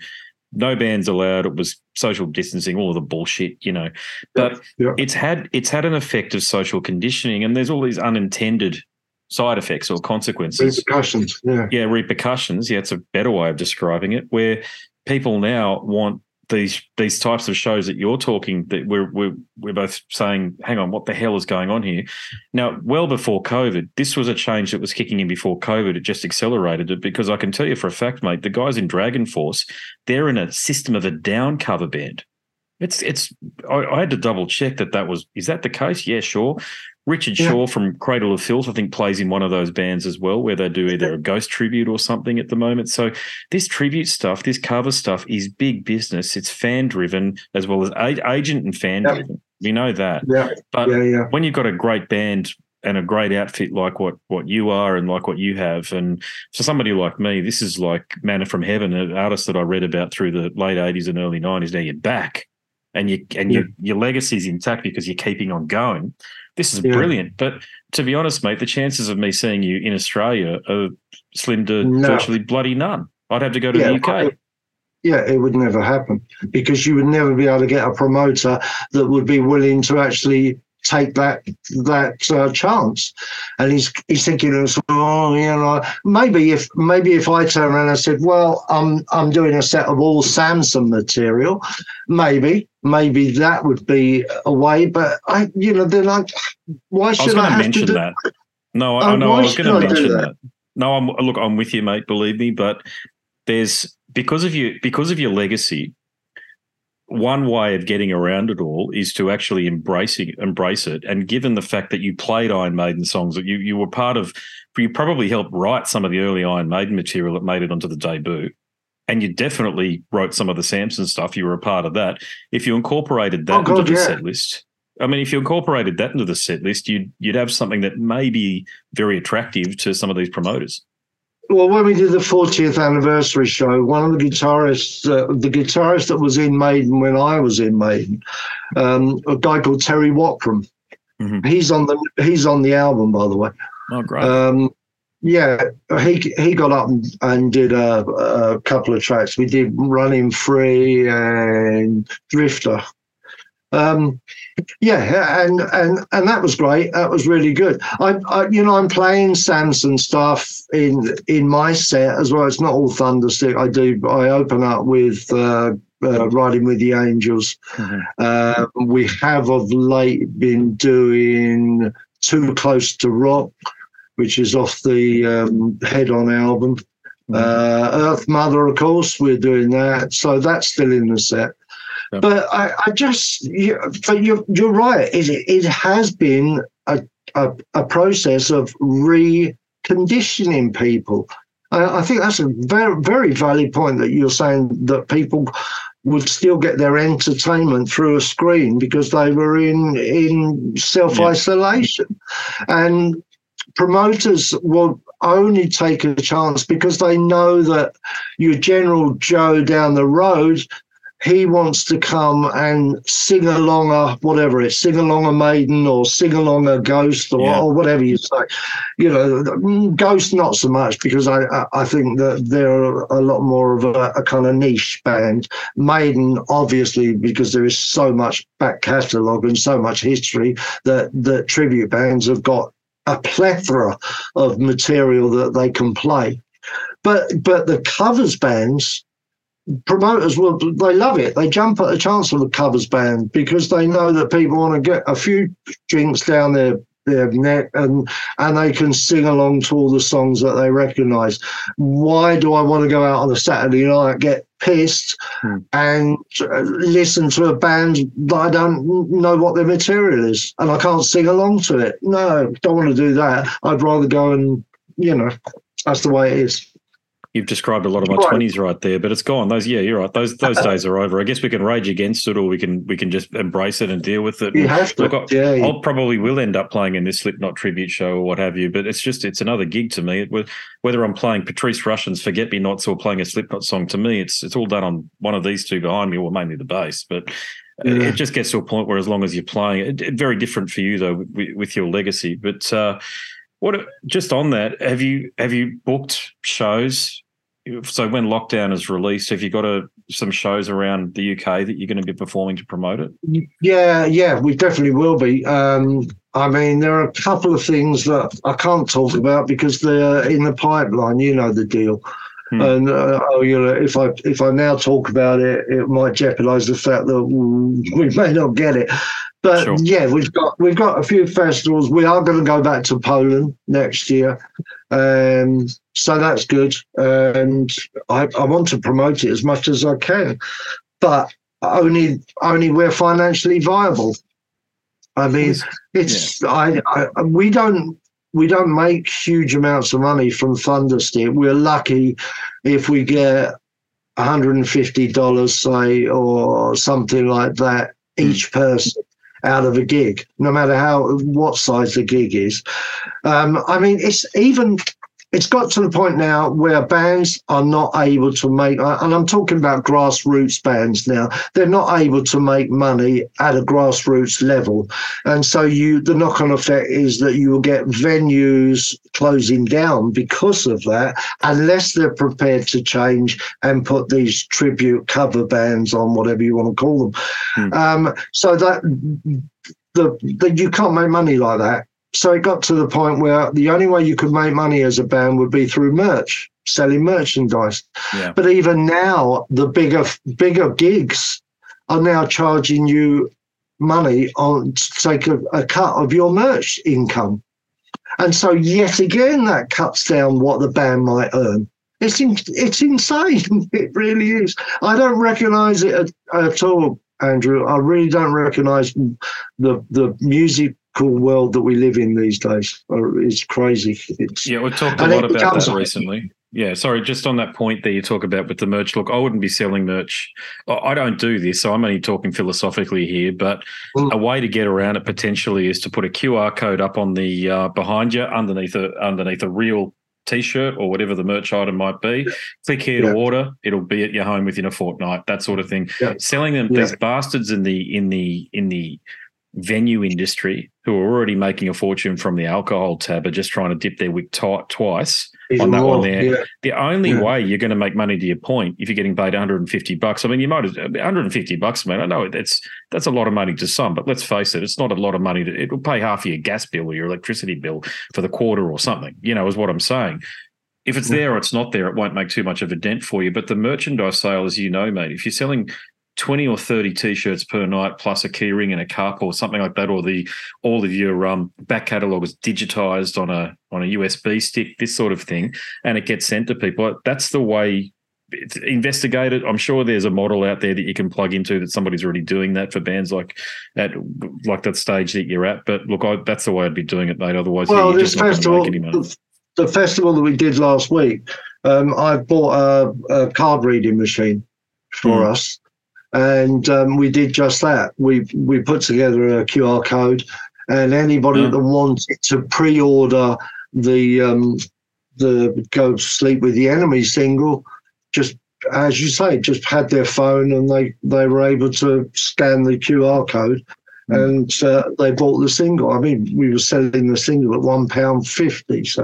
no bands allowed. It was social distancing, all the bullshit, you know. But Yeah. it's had it's had an effect of social conditioning, and there's all these unintended side effects or consequences. Repercussions. Yeah. Yeah, repercussions. Yeah, it's a better way of describing it. Where people now want these these types of shows that you're talking that we're we're we're both saying, hang on, what the hell is going on here? Now, well before COVID, this was a change that was kicking in before COVID. It just accelerated it because I can tell you for a fact, mate, the guys in Dragon Force, they're in a system of a down cover band. It's it's. I, I had to double check that that was is that the case? Yeah, sure. Richard Yeah. Shaw from Cradle of Filth, I think, plays in one of those bands as well, where they do either a ghost tribute or something at the moment. So this tribute stuff, this cover stuff, is big business. It's fan driven as well as a- agent and fan driven. We know that. Yeah. But Yeah. Yeah. when you've got a great band and a great outfit like what what you are and like what you have, and for somebody like me, this is like manna from heaven. An artist that I read about through the late eighties and early nineties. Now you're back, and you and your your legacy is intact because you're keeping on going. This is Yeah. brilliant. But to be honest, mate, the chances of me seeing you in Australia are slim to No. virtually bloody none. I'd have to go to Yeah, the UK. Yeah, it would never happen because you would never be able to get a promoter that would be willing to actually take that that uh, chance. And he's he's thinking, oh, you know, maybe if maybe if I turn around and said, well, I'm I'm doing a set of all Samson material, maybe maybe that would be a way. But I, you know, they're like, why I was should I, to have to mention do that. No, I, I Oh, know. I was going to mention that? that. No, I'm look. I'm with you, mate. Believe me. But there's because of you because of your legacy. One way of getting around it all is to actually embrace it, embrace it. And given the fact that you played Iron Maiden songs, that you you were part of, you probably helped write some of the early Iron Maiden material that made it onto the debut. And you definitely wrote some of the Samson stuff. You were a part of that. If you incorporated that Oh, God, into the yeah. set list, I mean, if you incorporated that into the set list, you'd you'd have something that may be very attractive to some of these promoters. Well, when we did the 40th anniversary show, one of the guitarists, uh, the guitarist that was in Maiden when I was in Maiden, um, a guy called Terry Wapram. Mhm. He's on the he's on the album, by the way. Oh, great! Um, yeah, he he got up and, and did a, a couple of tracks. We did Running Free and Drifter. Um, yeah, and and and that was great. That was really good. I, I you know I'm playing Samson stuff in in my set as well. It's not all Thunderstick. I do. I open up with. Uh, uh, riding with the angels. Mhm. Uh, we have of late been doing too close to rock, which is off the um, Head On album. Uh, Earth Mother, of course, we're doing that, so that's still in the set. Yep. But I, I just, you, but you're you're right. It it has been a a, a process of reconditioning people. I, I think that's a very very valid point that you're saying that people would still get their entertainment through a screen because they were in in self isolation, and promoters will only take a chance because they know that your general Joe down the road. He wants to come and sing along a whatever it's sing along a maiden or sing along a ghost or, Yeah. or whatever you say. You know, mm, ghost not so much because I I- I think that they're a lot more of a, a kind of niche band. Maiden, obviously, because there is so much back catalogue and so much history that that tribute bands have got a plethora of material that they can play. But but the covers bands, promoters will they love it. They jump at the chance of a covers band because they know that people want to get a few drinks down their their neck and and they can sing along to all the songs that they recognise. Why do I want to go out on a Saturday night, get pissed, Hmm. and uh, listen to a band that I don't know what their material is and I can't sing along to it? No, don't want to do that. I'd rather go and you know that's the way it is. You've described a lot of my twenties right there, but it's gone. Those, yeah, you're right. Those those (laughs) days are over. I guess we can rage against it, or we can we can just embrace it and deal with it. You have to. Look, I, yeah, I'll probably will end up playing in this Slipknot tribute show or what have you, but it's just it's another gig to me. It, whether I'm playing Patrice Rushen's "Forget Me Nots" or playing a Slipknot song, to me, it's it's all done on one of these two behind me, or mainly the bass. But it- Yeah. it just gets to a point where, as long as you're playing, it, it- very different for you though with, with your legacy. But uh, what just on that, have you have you booked shows? So when lockdown is released, have you got a, some shows around the UK that you're going to be performing to promote it? Yeah, yeah, we definitely will be. Um, I mean, there are a couple of things that I can't talk about because they're in the pipeline. You know the deal. Hmm. And uh, oh, you know, if I if I now talk about it, it might jeopardise the fact that (laughs) we may not get it. But Sure. yeah, we've got we've got a few festivals. We are going to go back to Poland next year, um, so that's good. And I, I want to promote it as much as I can, but only only we're financially viable. I mean, it's I, I we don't we don't make huge amounts of money from Thunderstick. We're lucky if we get $150, say, or something like that each person out of a gig, no matter how what size the gig is. Um, I mean, it's even it's got to the point now where bands are not able to make, and I'm talking about grassroots bands now. They're not able to make money at a grassroots level, and so you the knock-on effect is that you will get venues closing down because of that, unless they're prepared to change and put these tribute cover bands on, whatever you want to call them. Hmm. Um, so that the, the you can't make money like that. So it got to the point where the only way you could make money as a band would be through merch, selling merchandise. Yeah. But even now, the bigger bigger gigs are now charging you money on to take a, a cut of your merch income. And so yet again that cuts down what the band might earn. It's in, it's insane. (laughs) It really is. I don't recognise it at, at all, Andrew. I really don't recognise the the world that we live in these days. Uh, It's crazy. It's, Yeah, we've talked a lot about that recently. Yeah, sorry, just on that point that you talk about with the merch. Look, I wouldn't be selling merch. I don't do this, so I'm only talking philosophically here. But Mm. a way to get around it potentially is to put a QR code up on the uh, behind you, underneath a underneath a real T-shirt or whatever the merch item might be. Click here Yeah. to order; it'll be at your home within a fortnight. That sort of thing. Yeah. Selling them Yeah. these bastards in the in the in the venue industry who are already making a fortune from the alcohol tab are just trying to dip their wick tight twice on that raw, one there. yeah. the only Yeah. way you're going to make money to your point if you're getting paid 150 bucks. I mean, you might have 150 bucks, man. I know that's that's a lot of money to some, but let's face it, it's not a lot of money. To, it'll pay half of your gas bill or your electricity bill for the quarter or something. You know, is what I'm saying. If it's mm. there or it's not there, it won't make too much of a dent for you. But the merchandise sale, as you know, mate, if you're selling 20 or 30 t-shirts per night plus a keyring and a cup or something like that or the all of your um, back catalog is digitized on a on a USB stick this sort of thing and it gets sent to people. That's the way it's investigate it i'm sure there's a model out there that you can plug into that somebody's already doing that for bands like at like that stage that you're at but look I, that's the way i'd be doing it mate otherwise Well, you're just not going to festival, make any money. the, the festival that we did last week, um, I bought a, a card reading machine for Mm. us, and um, we did just that. We we put together a QR code, and anybody Yeah. that wanted to pre-order the um, the "Go Sleep with the Enemy" single, just as you say, just had their phone and they they were able to scan the QR code Mm. and uh, they bought the single. I mean, we were selling the single at one pound fifty. So,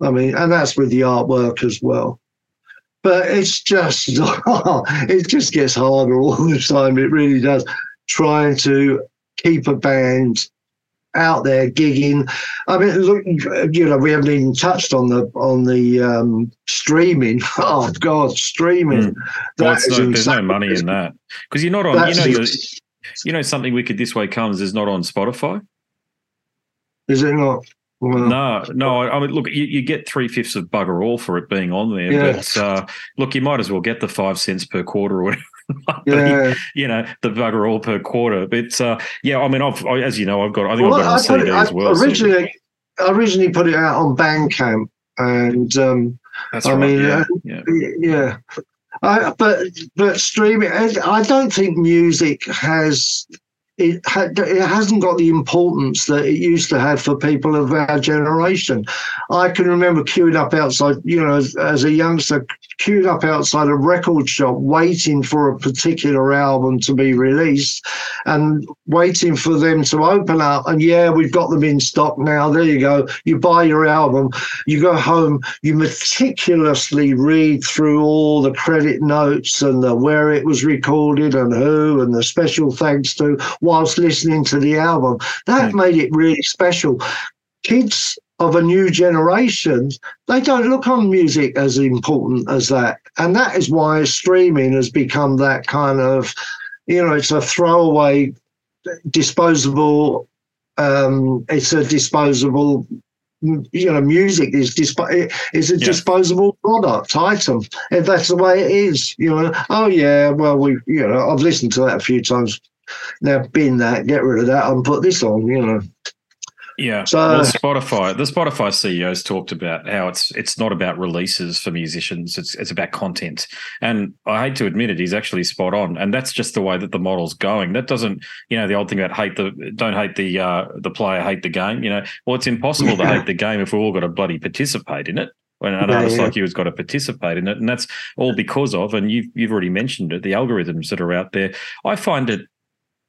I mean, and that's with the artwork as well. But it's just, (laughs) it just gets harder all the time. It really does. Trying to keep a band out there gigging. I mean, look, you know, we haven't even touched on the on the um, streaming. (laughs) Oh God, streaming. Mm. well, That it's is no, there's no money in that because you're not on you know you're, you know something wicked this way comes is not on spotify is it not? Well, No, no. I mean, look, you, you get three fifths of bugger all for it being on there. Yeah. But uh, look, you might as well get the five cents per quarter or whatever. (laughs) it might be, Yeah. You know, the bugger all per quarter. But uh, yeah, I mean, I've, I, as you know, I've got, I think Well, I've got on CD it- as well. so- Originally, I originally put it out on Bandcamp, and um, That's I right. mean, yeah, uh, yeah. yeah. I, but but streaming, I don't think music has it, ha, it hasn't got the importance that it used to have for people of our generation. I can remember queuing up outside, you know, as, as a youngster, queuing up outside a record shop, waiting for a particular album to be released, and waiting for them to open up. And yeah, we've got them in stock now. There you go. You buy your album, you go home, you meticulously read through all the credit notes and the, where it was recorded and who and the special thanks to whilst listening to the album. That Hmm. made it really special. Kids of a new generation, they don't look on music as important as that. And that is why streaming has become that kind of, you know, it's a throwaway, disposable, um, it's a disposable you know, music is disp- is a Yeah. disposable product item. And that's the way it is. You know, oh yeah, well we, you know, I've listened to that a few times. Now bin that, get rid of that, and put this on. You know, Yeah. So- well, Spotify, the Spotify CEOs talked about how it's it's not about releases for musicians. It's it's about content. And I hate to admit it, he's actually spot on. And that's just the way that the model's going. That doesn't, you know, the old thing about hate the don't hate the uh the player, hate the game. You know, well, it's impossible to hate the game if we've all got to bloody participate in it. When an Yeah, artist yeah. like you has got to participate in it, and that's all because of, and you've you've already mentioned it, the algorithms that are out there. I find it.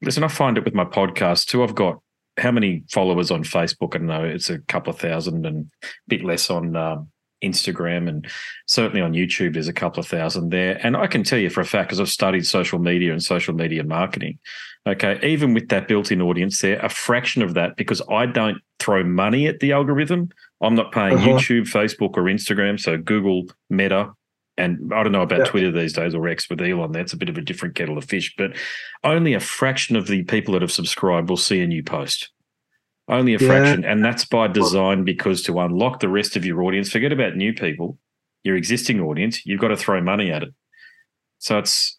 Listen, I find it with my podcast too. I've got how many followers on Facebook? I don't know. It's a couple of thousand and a bit less on um, Instagram and certainly on YouTube. There's a couple of thousand there. And I can tell you for a fact, because I've studied social media and social media marketing. Okay, even with that built-in audience there, a fraction of that because I don't throw money at the algorithm. I'm not paying Uh-huh. YouTube, Facebook, or Instagram. So Google, Meta, and I don't know about Yeah. Twitter these days or X with Elon. That's a bit of a different kettle of fish. But only a fraction of the people that have subscribed will see a new post. Only a Yeah. fraction. And that's by design because to unlock the rest of your audience, forget about new people, your existing audience, you've got to throw money at it. So it's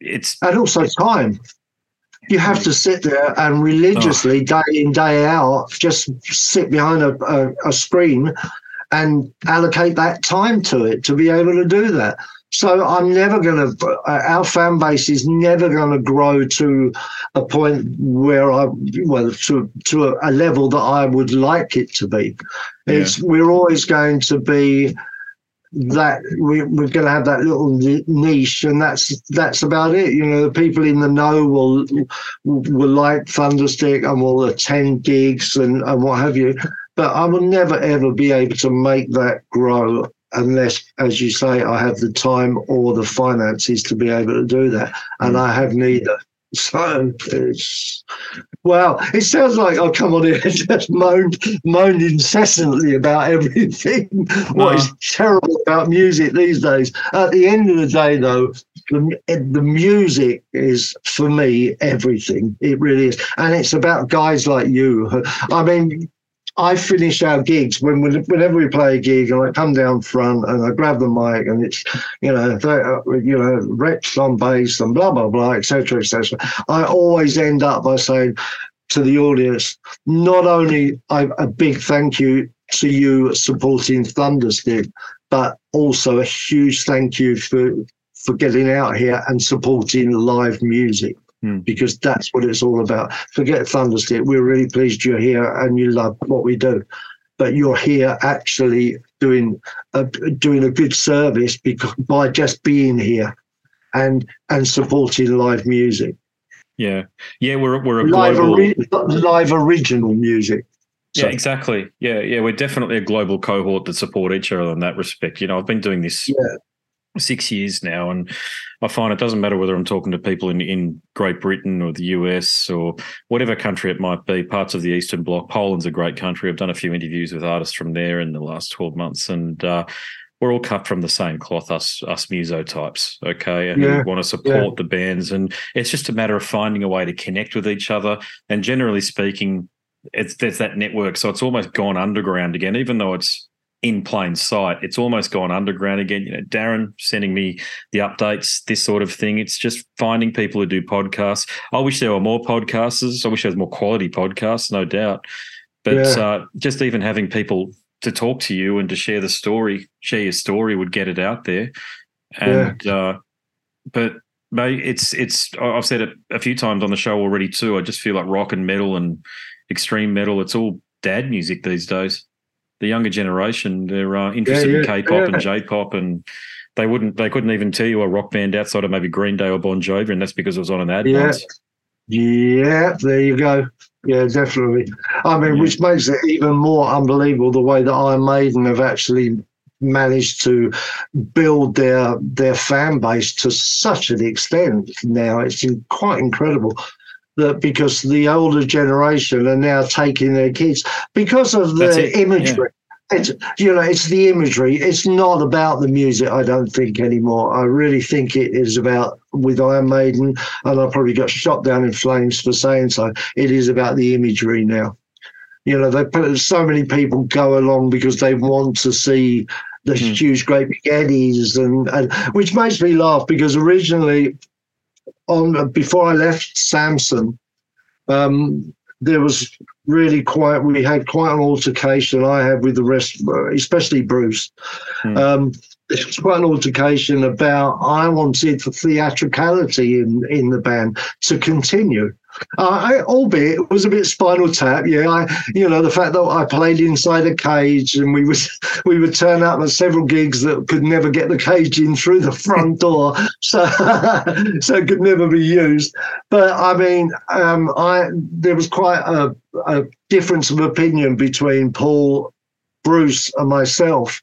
it's and also time. You have to sit there and religiously, Oh. day in, day out, just sit behind a, a, a screen and allocate that time to it to be able to do that. So I'm never going to, uh, our fan base is never going to grow to a point where I, well, to, to a, level that I would like it to be. It's, we're always going to be that we, we're going to have that little niche and that's that's about it you know the people in the know will will like thunderstick and will attend gigs and, and what have you but i will never ever be able to make that grow unless as you say i have the time or the finances to be able to do that. And i have neither. (laughs) So it's well it sounds like i come on here and (laughs) just moaned moaned incessantly about everything. (laughs) What is terrible about music these days. At the end of the day though the, the music is for me everything. It really is. And it's about guys like you. I mean I finish our gigs when whenever we play a gig, and I come down front and I grab the mic, and it's you know uh, you know Rex on bass and blah blah blah etc etc. I always end up by saying to the audience, not only I, a big thank you to you supporting Thunderstick, but also a huge thank you for for getting out here and supporting live music Hmm. because that's what it's all about. Forget Thunderstick. We're really pleased you're here and you love what we do, but you're here actually doing a, doing a good service because by just being here and and supporting live music, yeah. Yeah, we're we're a live global ori- live original music. Yeah, exactly. Yeah, yeah, we're definitely a global cohort that support each other in that respect. You know, I've been doing this Yeah. Six years now, and I find it doesn't matter whether I'm talking to people in, in Great Britain or the US or whatever country it might be, parts of the Eastern Bloc. Poland's a great country. I've done a few interviews with artists from there in the last 12 months, and uh, we're all cut from the same cloth, us us muso types, okay, and Yeah, who want to support the bands, and it's just a matter of finding a way to connect with each other. And generally speaking, it's there's that network, so it's almost gone underground again, even though it's in plain sight. It's almost gone underground again. You know, Darren sending me the updates, this sort of thing. It's just finding people who do podcasts. I wish there were more podcasters. I wish there was more quality podcasts, no doubt. But Yeah. uh, just even having people to talk to you and to share the story, share your story would get it out there. And uh, but mate, it's it's I've said it a few times on the show already too. I just feel like rock and metal and extreme metal, it's all dad music these days. The younger generation, they're uh, interested Yeah, in K-pop yeah. and J-pop, and they wouldn't, they couldn't even tell you a rock band outside of maybe Green Day or Bon Jovi, and that's because it was on an ad Yeah. once. Yeah, there you go. Yeah, definitely. I mean, Yeah. which makes it even more unbelievable the way that Iron Maiden have actually managed to build their their fan base to such an extent now. It's quite incredible that because the older generation are now taking their kids because of the imagery. It's you know, it's the imagery. It's not about the music. I don't think anymore. I really think it is about with Iron Maiden, and I probably got shot down in flames for saying so. It is about the imagery now. You know, they put so many people go along because they want to see the Hmm. huge, great big eddies, and, and which makes me laugh because originally, on before I left Samson, um, there was really quite we had quite an altercation I had with the rest, especially Bruce. Hmm. Um, it was quite an altercation about I wanted the theatricality in in the band to continue. Uh, I, albeit it was a bit spinal tap, yeah. I, you know, the fact that I played inside a cage and we would (laughs) we would turn up at several gigs that could never get the cage in through the front (laughs) door, so (laughs) so it could never be used. But I mean, um, I there was quite a, a difference of opinion between Paul, Bruce, and myself.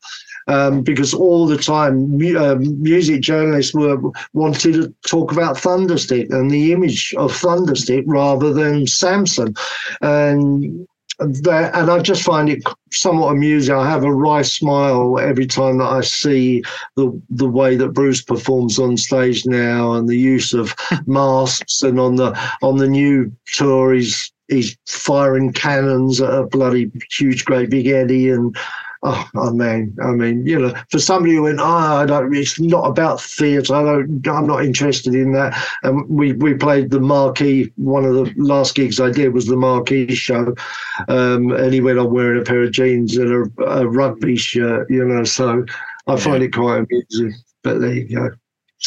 Um, because all the time mu- uh, music journalists were wanted to talk about Thunderstick and the image of Thunderstick rather than Samson, and that, and I just find it somewhat amusing. I have a wry smile every time that I see the the way that Bruce performs on stage now, and the use of (laughs) masks, and on the on the new tour, he's he's firing cannons at a bloody huge, great big Eddie, and oh, oh man, I mean, you know, for somebody who went, oh, I don't, it's not about theatre. I don't, I'm not interested in that. And we we played the Marquee. One of the last gigs I did was the Marquee show, um, and he went on wearing a pair of jeans and a, a rugby shirt. You know, so I find it quite amusing. But there you go.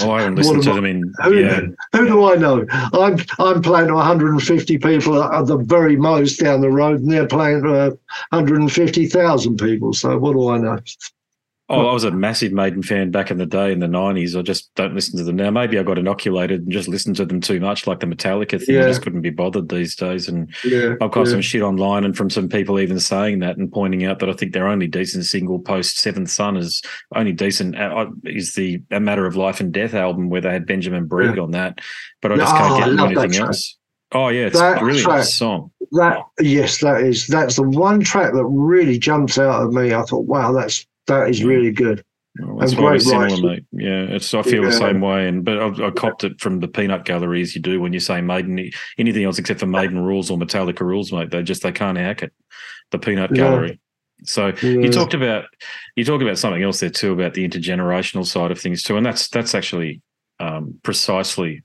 Oh, I haven't listened to about- them in Who, yeah. who do I know? I'm I'm playing to 150 people at the very most down the road, and they're playing to uh, 150,000 people. So what do I know? Oh, I was a massive Maiden fan back in the day in the nineties. I just don't listen to them now. Maybe I got inoculated and just listened to them too much, like the Metallica thing. I just couldn't be bothered these days. And Yeah, I've got yeah. some shit online and from some people even saying that and pointing out that I think their only decent single post Seventh Son is only decent uh, is the A Matter of Life and Death album where they had Benjamin Breeg on that. But I just Oh, can't get that anything else. Oh yeah, it's That a brilliant track. song. That yes, that is that's the one track that really jumps out at me. I thought, wow, that's that is Yeah. really good. Well, that's why similar, writing. mate. Yeah, it's. I feel the same way, and but I, I copped it from the peanut gallery as you do when you say Maiden. Anything else except for Maiden rules or Metallica rules, mate. They just they can't hack it. The peanut Yeah. gallery. So you talked about you talked about something else there too about the intergenerational side of things too, and that's that's actually um, precisely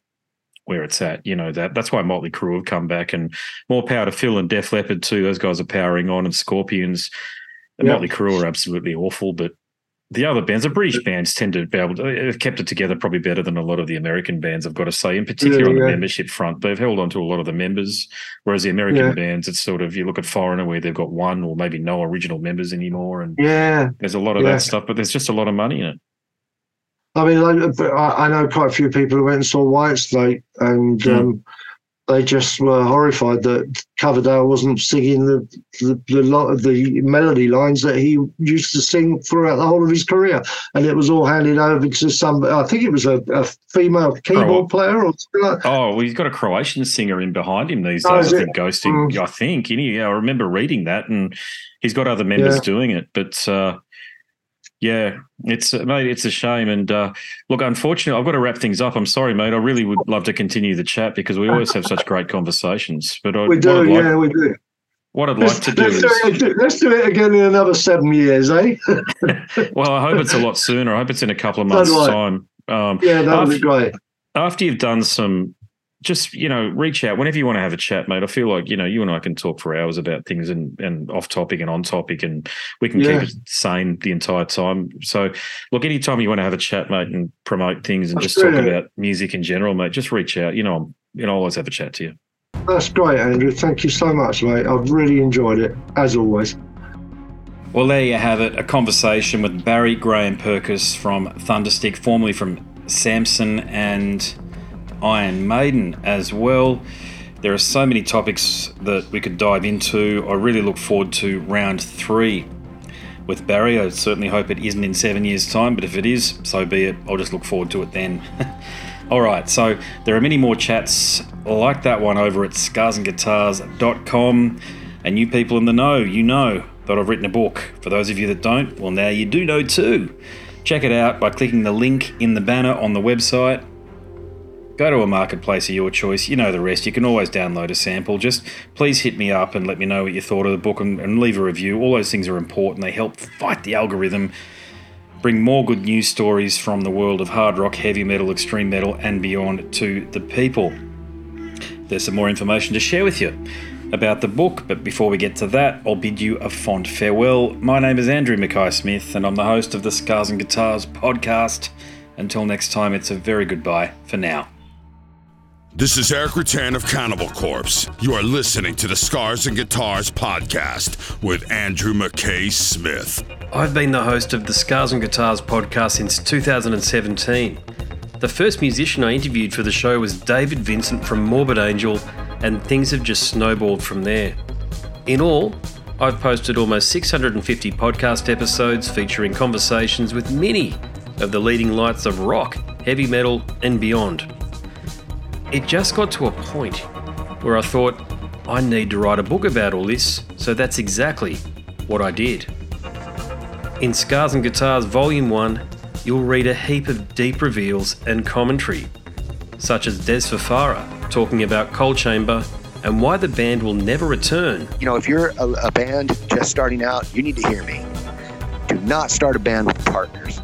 where it's at. You know that that's why Motley Crue have come back, and more power to Phil and Def Leppard too. Those guys are powering on, and Scorpions. And Yeah. Motley Crue are absolutely awful, but the other bands, the British bands, tend to be able to have kept it together probably better than a lot of the American bands. I've got to say, in particular Yeah, on the yeah. membership front, they've held on to a lot of the members. Whereas the American Yeah. bands, it's sort of you look at Foreigner where they've got one or maybe no original members anymore, and Yeah, there's a lot of that stuff. But there's just a lot of money in it. I mean, I, I know quite a few people who went and saw Whitesnake, and Mm. um, they just were horrified that Coverdale wasn't singing the the the, the melody lines that he used to sing throughout the whole of his career, and it was all handed over to some. I think it was a, a female keyboard player or something like. Oh, well, he's got a Croatian singer in behind him these Oh, days. is I think Ghosting. Mm. I think. He, I remember reading that, and he's got other members Yeah. doing it. But uh, yeah, it's mate, it's a shame. And uh, look, unfortunately, I've got to wrap things up. I'm sorry, mate. I really would love to continue the chat because we always have such great conversations. But I, We do, like, yeah, we do. what I'd Let's, like to do let's, is, do it, let's do it again in another seven years, eh? (laughs) (laughs) well, I hope it's a lot sooner. I hope it's in a couple of months' I. time. Um, yeah, that would be great. after you've done some just you know, reach out whenever you want to have a chat, mate. I feel like you know you and I can talk for hours about things and and off topic and on topic, and we can Yeah. keep it sane the entire time. So, look, anytime you want to have a chat, mate, and promote things and That's just talk about music in general, mate, just reach out. You know, I'm you know, I'll always have a chat to you. That's great, Andrew. Thank you so much, mate. I've really enjoyed it, as always. Well, there you have it. A conversation with Barry Graham Purkis from Thunderstick, formerly from Samson and Iron Maiden as well. There are so many topics that we could dive into. I really look forward to round three with Barry. I certainly hope it isn't in seven years' time, but if it is, so be it. I'll just look forward to it then. (laughs) All right, so there are many more chats like that one over at scarsandguitars.com. And you people in the know, you know that I've written a book. For those of you that don't, well, now you do know too. Check it out by clicking the link in the banner on the website. Go to a marketplace of your choice. You know the rest. You can always download a sample. Just please hit me up and let me know what you thought of the book and, and leave a review. All those things are important. They help fight the algorithm bring more good news stories from the world of hard rock, heavy metal, extreme metal, and beyond to the people. There's some more information to share with you about the book, but before we get to that, I'll bid you a fond farewell. My name is Andrew Mackay Smith, and I'm the host of the Scars and Guitars podcast. Until next time, it's a very goodbye for now. This is Erik Rutan of Cannibal Corpse. You are listening to the Scars and Guitars podcast with Andrew McKay Smith. I've been the host of the Scars and Guitars podcast since 2017. The first musician I interviewed for the show was David Vincent from Morbid Angel, and things have just snowballed from there. In all, I've posted almost 650 podcast episodes featuring conversations with many of the leading lights of rock, heavy metal, and beyond. It just got to a point where I thought, I need to write a book about all this, so that's exactly what I did. In Scars and Guitars Volume 1, you'll read a heap of deep reveals and commentary, such as Dez Fafara talking about Coal Chamber and why the band will never return. you know, if you're a, a band just starting out, you need to hear me. Do not start a band with partners.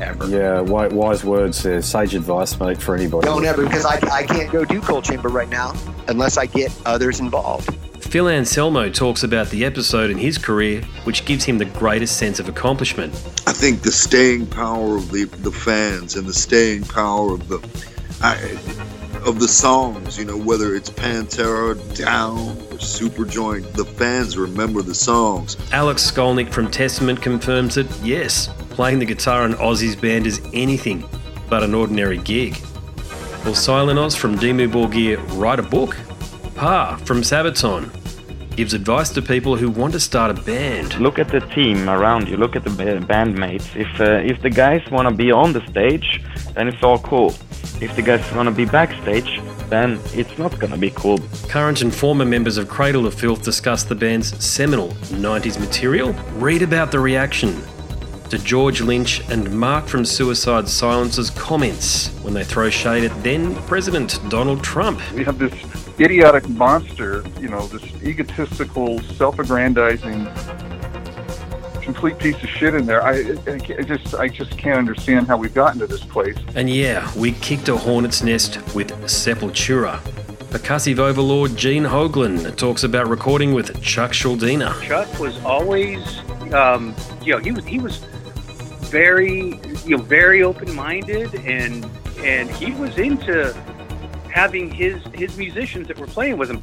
Ever. Yeah, wise words there. Sage advice, mate, for anybody. Don't ever, because I, I can't go do Coal Chamber right now unless I get others involved. Phil Anselmo talks about the episode in his career which gives him the greatest sense of accomplishment. I think the staying power of the, the fans and the staying power of the I, of the songs, you know, whether it's Pantera, Down, or Superjoint, the fans remember the songs. Alex Skolnick from Testament confirms that yes, playing the guitar in Ozzy's band is anything but an ordinary gig. Will Silenoz from Dimmu Borgir write a book? Pär from Sabaton gives advice to people who want to start a band. look at the team around you. Look at the bandmates. If uh, if the guys want to be on the stage, then it's all cool. If the guys want to be backstage, then it's not gonna be cool. Current and former members of Cradle of Filth discuss the band's seminal 90s material. Read about the reaction to George Lynch and Mark from Suicide Silence's comments when they throw shade at then President Donald Trump. we have this idiotic monster, you know, this egotistical, self-aggrandizing, complete piece of shit in there. I, I, I just, I just can't understand how we've gotten to this place. And yeah, we kicked a hornet's nest with Sepultura. Percussive overlord Gene Hoglan talks about recording with Chuck Schuldiner. Chuck was always, um, you know, he was he was very, you know, very open-minded, and and he was into having his his musicians that were playing with him